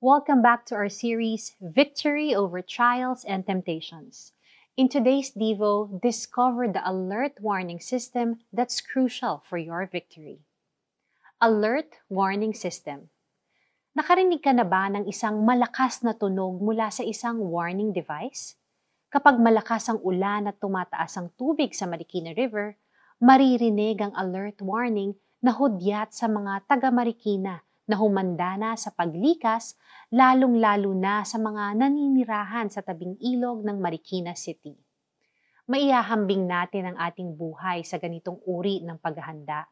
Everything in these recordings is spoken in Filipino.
Welcome back to our series, Victory Over Trials and Temptations. In today's Devo, discover the alert warning system that's crucial for your victory. Alert Warning System Nakarinig ka na ba ng isang malakas na tunog mula sa isang warning device? Kapag malakas ang ulan at tumataas ang tubig sa Marikina River, maririnig ang alert warning na hudyat sa mga taga Marikina na humanda na sa paglikas, lalong-lalo na sa mga naninirahan sa tabing ilog ng Marikina City. Maiyahambing natin ang ating buhay sa ganitong uri ng paghahanda.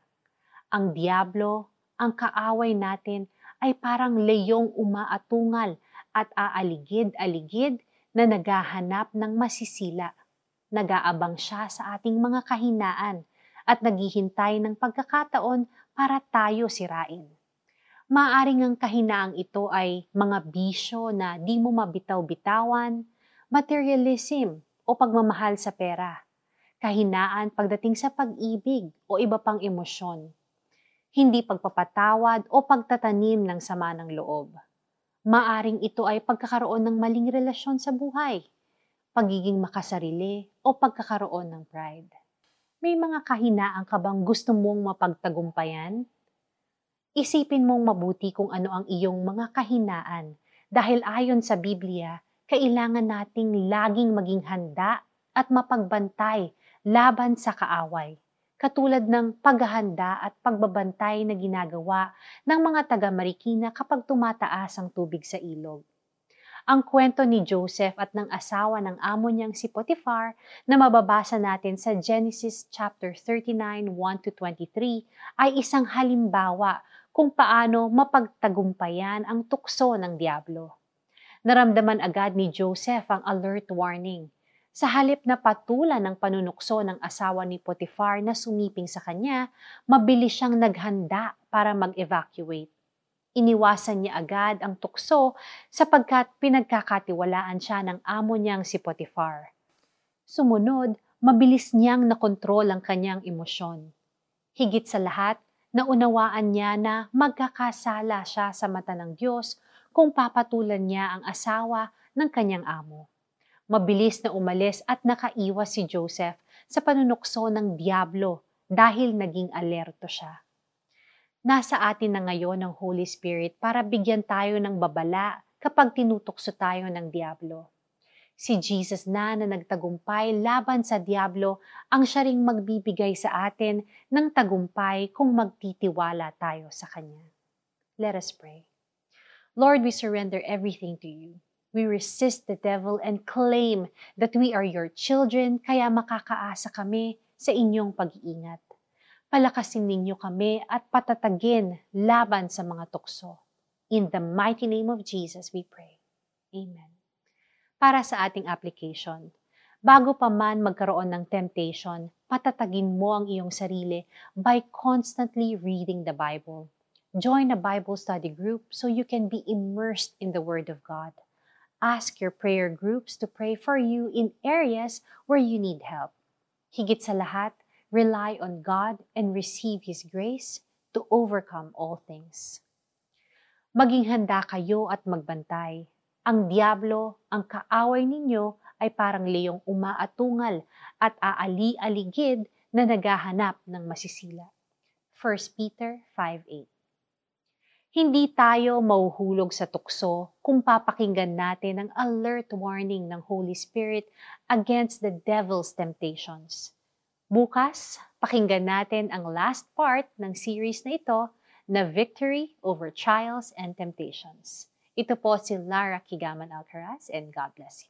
Ang diablo, ang kaaway natin, ay parang leyong umaatungal at aaligid-aligid na naghahanap ng masisila. Nagaabang siya sa ating mga kahinaan at naghihintay ng pagkakataon para tayo sirain maaring ang kahinaang ito ay mga bisyo na di mo mabitaw-bitawan, materialism o pagmamahal sa pera, kahinaan pagdating sa pag-ibig o iba pang emosyon, hindi pagpapatawad o pagtatanim ng sama ng loob. Maaring ito ay pagkakaroon ng maling relasyon sa buhay, pagiging makasarili o pagkakaroon ng pride. May mga kahinaan ka bang gusto mong mapagtagumpayan? Isipin mong mabuti kung ano ang iyong mga kahinaan dahil ayon sa Biblia, kailangan nating laging maging handa at mapagbantay laban sa kaaway, katulad ng paghahanda at pagbabantay na ginagawa ng mga taga Marikina kapag tumataas ang tubig sa ilog. Ang kwento ni Joseph at ng asawa ng amo niyang si Potiphar na mababasa natin sa Genesis chapter 39, 1 to 23 ay isang halimbawa kung paano mapagtagumpayan ang tukso ng Diablo. Naramdaman agad ni Joseph ang alert warning. Sa halip na patulan ng panunukso ng asawa ni Potiphar na sumiping sa kanya, mabilis siyang naghanda para mag-evacuate. Iniwasan niya agad ang tukso sapagkat pinagkakatiwalaan siya ng amo niyang si Potiphar. Sumunod, mabilis niyang nakontrol ang kanyang emosyon. Higit sa lahat, naunawaan niya na magkakasala siya sa mata ng Diyos kung papatulan niya ang asawa ng kanyang amo. Mabilis na umalis at nakaiwas si Joseph sa panunukso ng Diablo dahil naging alerto siya. Nasa atin na ngayon ang Holy Spirit para bigyan tayo ng babala kapag tinutukso tayo ng Diablo. Si Jesus na na nagtagumpay laban sa Diablo ang siya ring magbibigay sa atin ng tagumpay kung magtitiwala tayo sa Kanya. Let us pray. Lord, we surrender everything to you. We resist the devil and claim that we are your children kaya makakaasa kami sa inyong pag-iingat. Palakasin ninyo kami at patatagin laban sa mga tukso. In the mighty name of Jesus we pray. Amen para sa ating application. Bago pa man magkaroon ng temptation, patatagin mo ang iyong sarili by constantly reading the Bible. Join a Bible study group so you can be immersed in the Word of God. Ask your prayer groups to pray for you in areas where you need help. Higit sa lahat, rely on God and receive His grace to overcome all things. Maging handa kayo at magbantay ang Diablo, ang kaaway ninyo, ay parang leyong umaatungal at aali-aligid na naghahanap ng masisila. 1 Peter 5.8 Hindi tayo mauhulog sa tukso kung papakinggan natin ang alert warning ng Holy Spirit against the devil's temptations. Bukas, pakinggan natin ang last part ng series na ito na Victory over Trials and Temptations. Ito po si Lara Kigaman Alcaraz and God bless you.